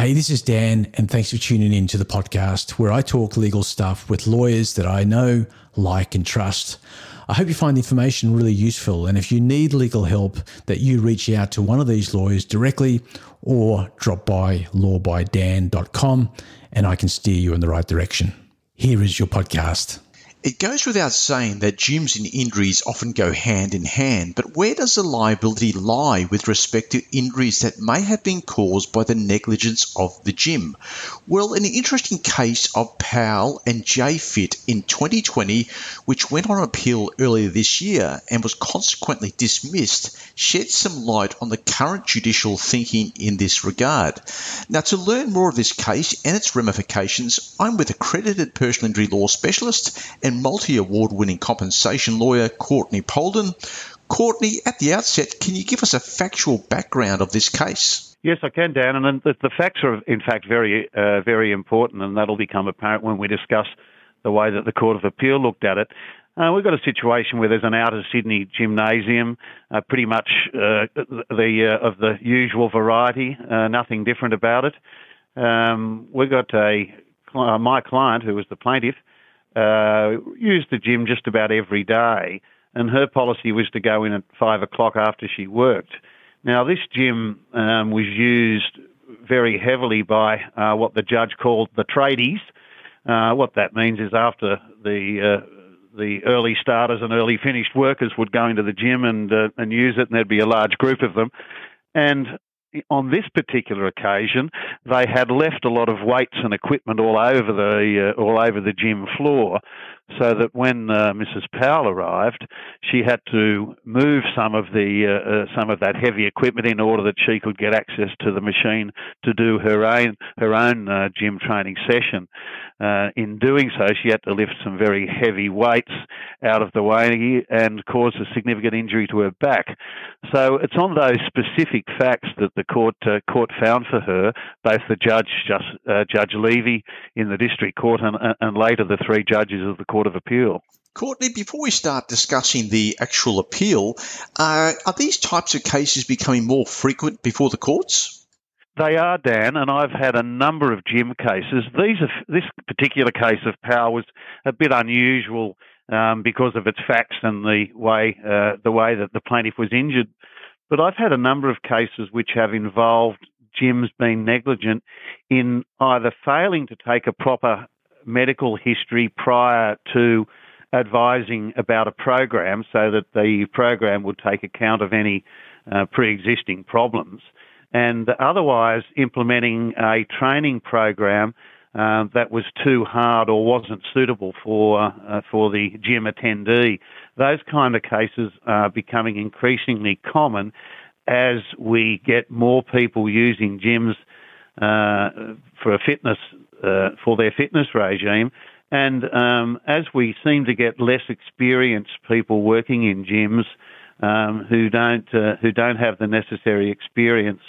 Hey, this is Dan, and thanks for tuning in to the podcast where I talk legal stuff with lawyers that I know, like, and trust. I hope you find the information really useful, and if you need legal help, that you reach out to one of these lawyers directly or drop by lawbydan.com and I can steer you in the right direction. Here is your podcast. It goes without saying that gyms and injuries often go hand in hand, but where does the liability lie with respect to injuries that may have been caused by the negligence of the gym? Well, an interesting case of Powell and JFit in 2020, which went on appeal earlier this year and was consequently dismissed, sheds some light on the current judicial thinking in this regard. Now, to learn more of this case and its ramifications, I'm with accredited personal injury law specialist and and multi award winning compensation lawyer Courtney Polden. Courtney, at the outset, can you give us a factual background of this case? Yes, I can, Dan. And the, the facts are, in fact, very, uh, very important, and that'll become apparent when we discuss the way that the Court of Appeal looked at it. Uh, we've got a situation where there's an outer Sydney gymnasium, uh, pretty much uh, the uh, of the usual variety, uh, nothing different about it. Um, we've got a my client, who was the plaintiff, uh, used the gym just about every day, and her policy was to go in at five o'clock after she worked. Now, this gym um, was used very heavily by uh, what the judge called the tradies. Uh, what that means is after the uh, the early starters and early finished workers would go into the gym and uh, and use it, and there'd be a large group of them. And on this particular occasion, they had left a lot of weights and equipment all over the uh, all over the gym floor, so that when uh, Mrs. Powell arrived, she had to move some of the uh, uh, some of that heavy equipment in order that she could get access to the machine to do her own her own uh, gym training session. Uh, in doing so, she had to lift some very heavy weights out of the way and cause a significant injury to her back. So it's on those specific facts that the court uh, court found for her, both the judge, just, Judge Levy in the district court, and, and later the three judges of the court Court of Appeal. Courtney, before we start discussing the actual appeal, uh, are these types of cases becoming more frequent before the courts? They are, Dan, and I've had a number of gym cases. These are, this particular case of Power was a bit unusual um, because of its facts and the way uh, the way that the plaintiff was injured. But I've had a number of cases which have involved gyms being negligent in either failing to take a proper medical history prior to advising about a program so that the program would take account of any uh, pre existing problems, and otherwise implementing a training program. Uh, that was too hard or wasn't suitable for uh, for the gym attendee. Those kind of cases are becoming increasingly common as we get more people using gyms uh, for a fitness uh, for their fitness regime. And um, as we seem to get less experienced people working in gyms um, who don't uh, who don't have the necessary experience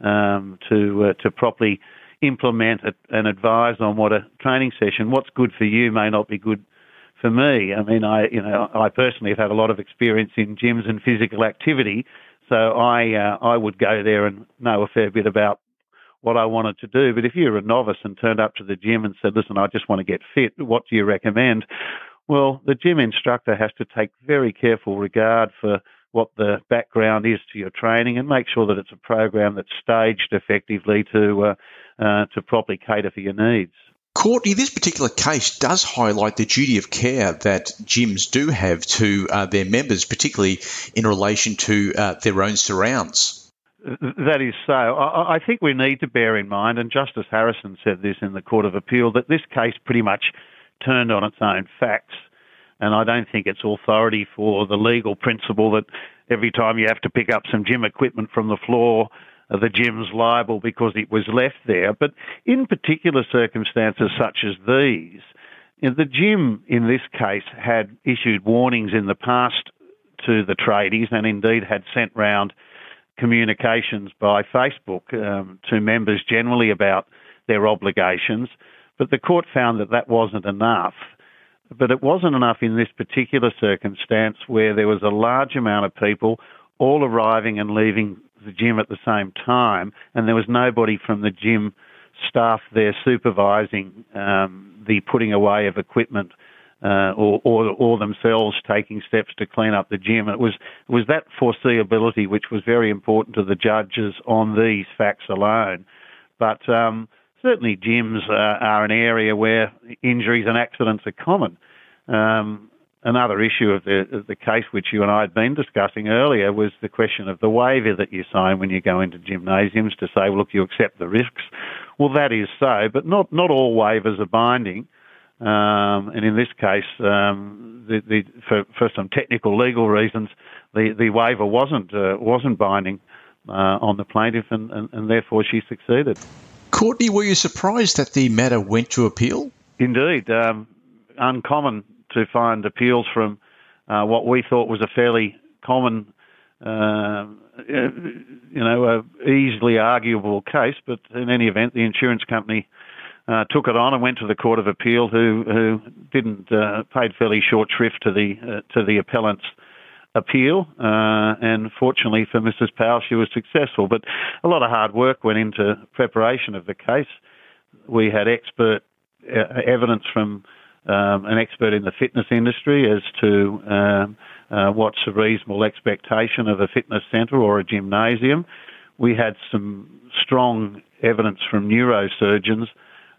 um, to uh, to properly implement and advise on what a training session, what's good for you may not be good for me. I mean, I you know I personally have had a lot of experience in gyms and physical activity, so I uh, I would go there and know a fair bit about what I wanted to do. But if you're a novice and turned up to the gym and said, listen, I just want to get fit, what do you recommend? Well, the gym instructor has to take very careful regard for what the background is to your training and make sure that it's a program that's staged effectively to uh, uh, to properly cater for your needs. Courtney, this particular case does highlight the duty of care that gyms do have to uh, their members, particularly in relation to uh, their own surrounds. That is so. I, think we need to bear in mind, and Justice Harrison said this in the Court of Appeal, that this case pretty much turned on its own facts. And I don't think it's authority for the legal principle that every time you have to pick up some gym equipment from the floor, uh, the gym's liable because it was left there. But in particular circumstances such as these, the gym in this case had issued warnings in the past to the tradies and indeed had sent round communications by Facebook um, to members generally about their obligations, but the court found that that wasn't enough. But it wasn't enough in this particular circumstance where there was a large amount of people all arriving and leaving the gym at the same time, and there was nobody from the gym staff there supervising um, the putting away of equipment uh, or, or, or themselves taking steps to clean up the gym. It was it was that foreseeability which was very important to the judges on these facts alone. But um, certainly gyms uh, are an area where injuries and accidents are common. Um, another issue of the, of the case which you and I had been discussing earlier was the question of the waiver that you sign when you go into gymnasiums to say, well, look, you accept the risks. Well, that is so, but not, not all waivers are binding. Um, and in this case, um, the, the, for, for, some technical legal reasons, the, the waiver wasn't uh, wasn't binding uh, on the plaintiff, and, and, and, therefore she succeeded. Courtney, were you surprised that the matter went to appeal? Indeed, um, uncommon to find appeals from uh, what we thought was a fairly common, uh, you know, easily arguable case. But in any event, the insurance company uh, took it on and went to the Court of Appeal, who who didn't uh, paid fairly short shrift to the uh, to the appellant's appeal. Uh, and fortunately for Mrs. Powell, she was successful. But a lot of hard work went into preparation of the case. We had expert uh, evidence from um, an expert in the fitness industry as to um, what's a reasonable expectation of a fitness centre or a gymnasium. We had some strong evidence from neurosurgeons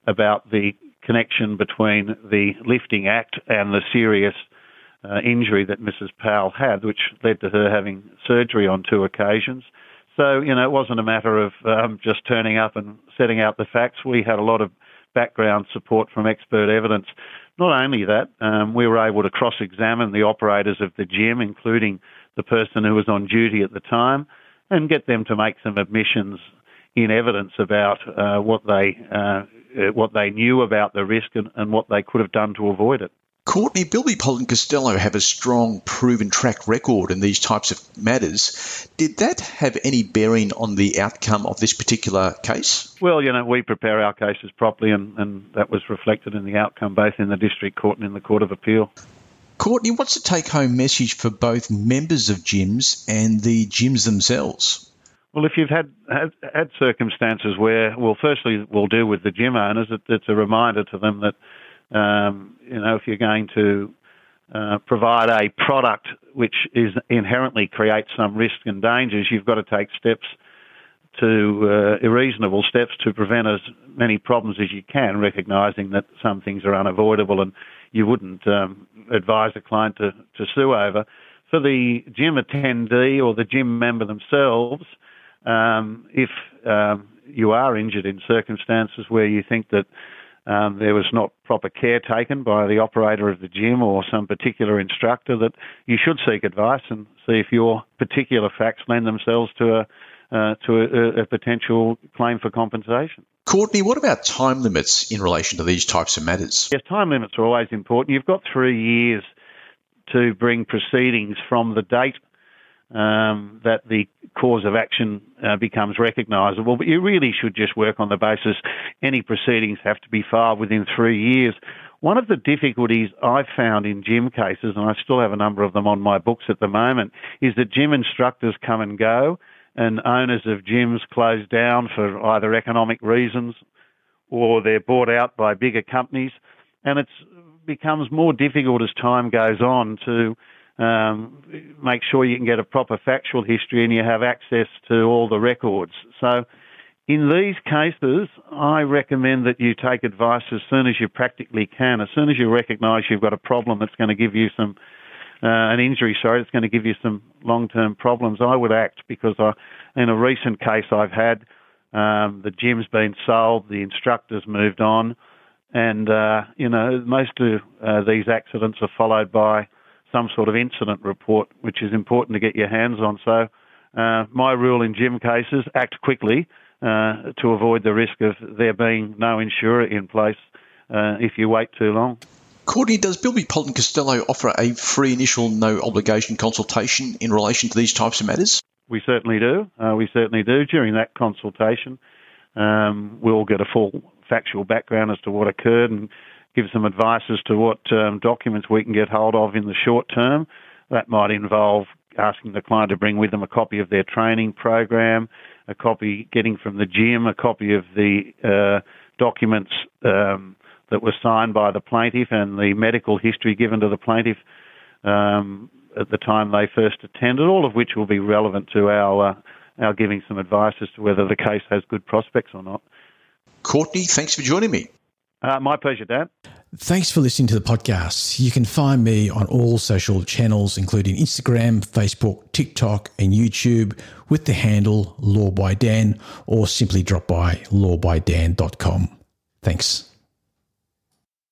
about the connection between the lifting act and the serious uh, injury that Mrs. Powell had, which led to her having surgery on two occasions. So, you know, it wasn't a matter of um, just turning up and setting out the facts. We had a lot of background support from expert evidence. Not only that, um, we were able to cross examine the operators of the gym, including the person who was on duty at the time, and get them to make some admissions in evidence about uh, what they uh, uh, what they knew about the risk and, and what they could have done to avoid it. Courtney, Bilby Polden Costello have a strong proven track record in these types of matters. Did that have any bearing on the outcome of this particular case? Well, you know, we prepare our cases properly, and, and that was reflected in the outcome both in the District Court and in the Court of Appeal. Courtney, what's the take home message for both members of gyms and the gyms themselves? Well, if you've had, had, had circumstances where, well, firstly, we'll deal with the gym owners. It, it's a reminder to them that um, you know, if you're going to uh, provide a product which is inherently creates some risk and dangers, you've got to take steps to uh, reasonable steps to prevent as many problems as you can, recognising that some things are unavoidable and you wouldn't um, advise a client to, to sue over. For the gym attendee or the gym member themselves, um, if um, you are injured in circumstances where you think that um, there was not proper care taken by the operator of the gym or some particular instructor, that you should seek advice and see if your particular facts lend themselves to a uh, to a, a, potential claim for compensation. Courtney, what about time limits in relation to these types of matters? Yes, time limits are always important. You've got three years to bring proceedings from the date um, that the cause of action uh, becomes recognisable. But you really should just work on the basis any proceedings have to be filed within three years. One of the difficulties I've found in gym cases, and I still have a number of them on my books at the moment, is that gym instructors come and go, and owners of gyms close down for either economic reasons or they're bought out by bigger companies, and it becomes more difficult as time goes on to um, make sure you can get a proper factual history and you have access to all the records. So, in these cases, I recommend that you take advice as soon as you practically can. As soon as you recognise you've got a problem that's going to give you some uh, an injury, sorry, it's going to give you some long-term problems. I would act because I, in a recent case I've had, um, the gym's been sold, the instructors moved on, and uh, you know most of uh, these accidents are followed by some sort of incident report, which is important to get your hands on. So, uh, my rule in gym cases: act quickly uh, to avoid the risk of there being no insurer in place uh, if you wait too long. Courtney, does Bilby Polden Costello offer a free initial, no obligation consultation in relation to these types of matters? We certainly do. Uh, we certainly do. During that consultation, um, we'll get a full factual background as to what occurred and give some advice as to what um, documents we can get hold of in the short term. That might involve asking the client to bring with them a copy of their training program, a copy getting from the gym, a copy of the uh, documents um, that were signed by the plaintiff and the medical history given to the plaintiff um, at the time they first attended, all of which will be relevant to our uh, our giving some advice as to whether the case has good prospects or not. Courtney, thanks for joining me. Uh, my pleasure, Dan. Thanks for listening to the podcast. You can find me on all social channels, including Instagram, Facebook, TikTok, and YouTube with the handle Law by Dan, or simply drop by lawbydan.com. Thanks.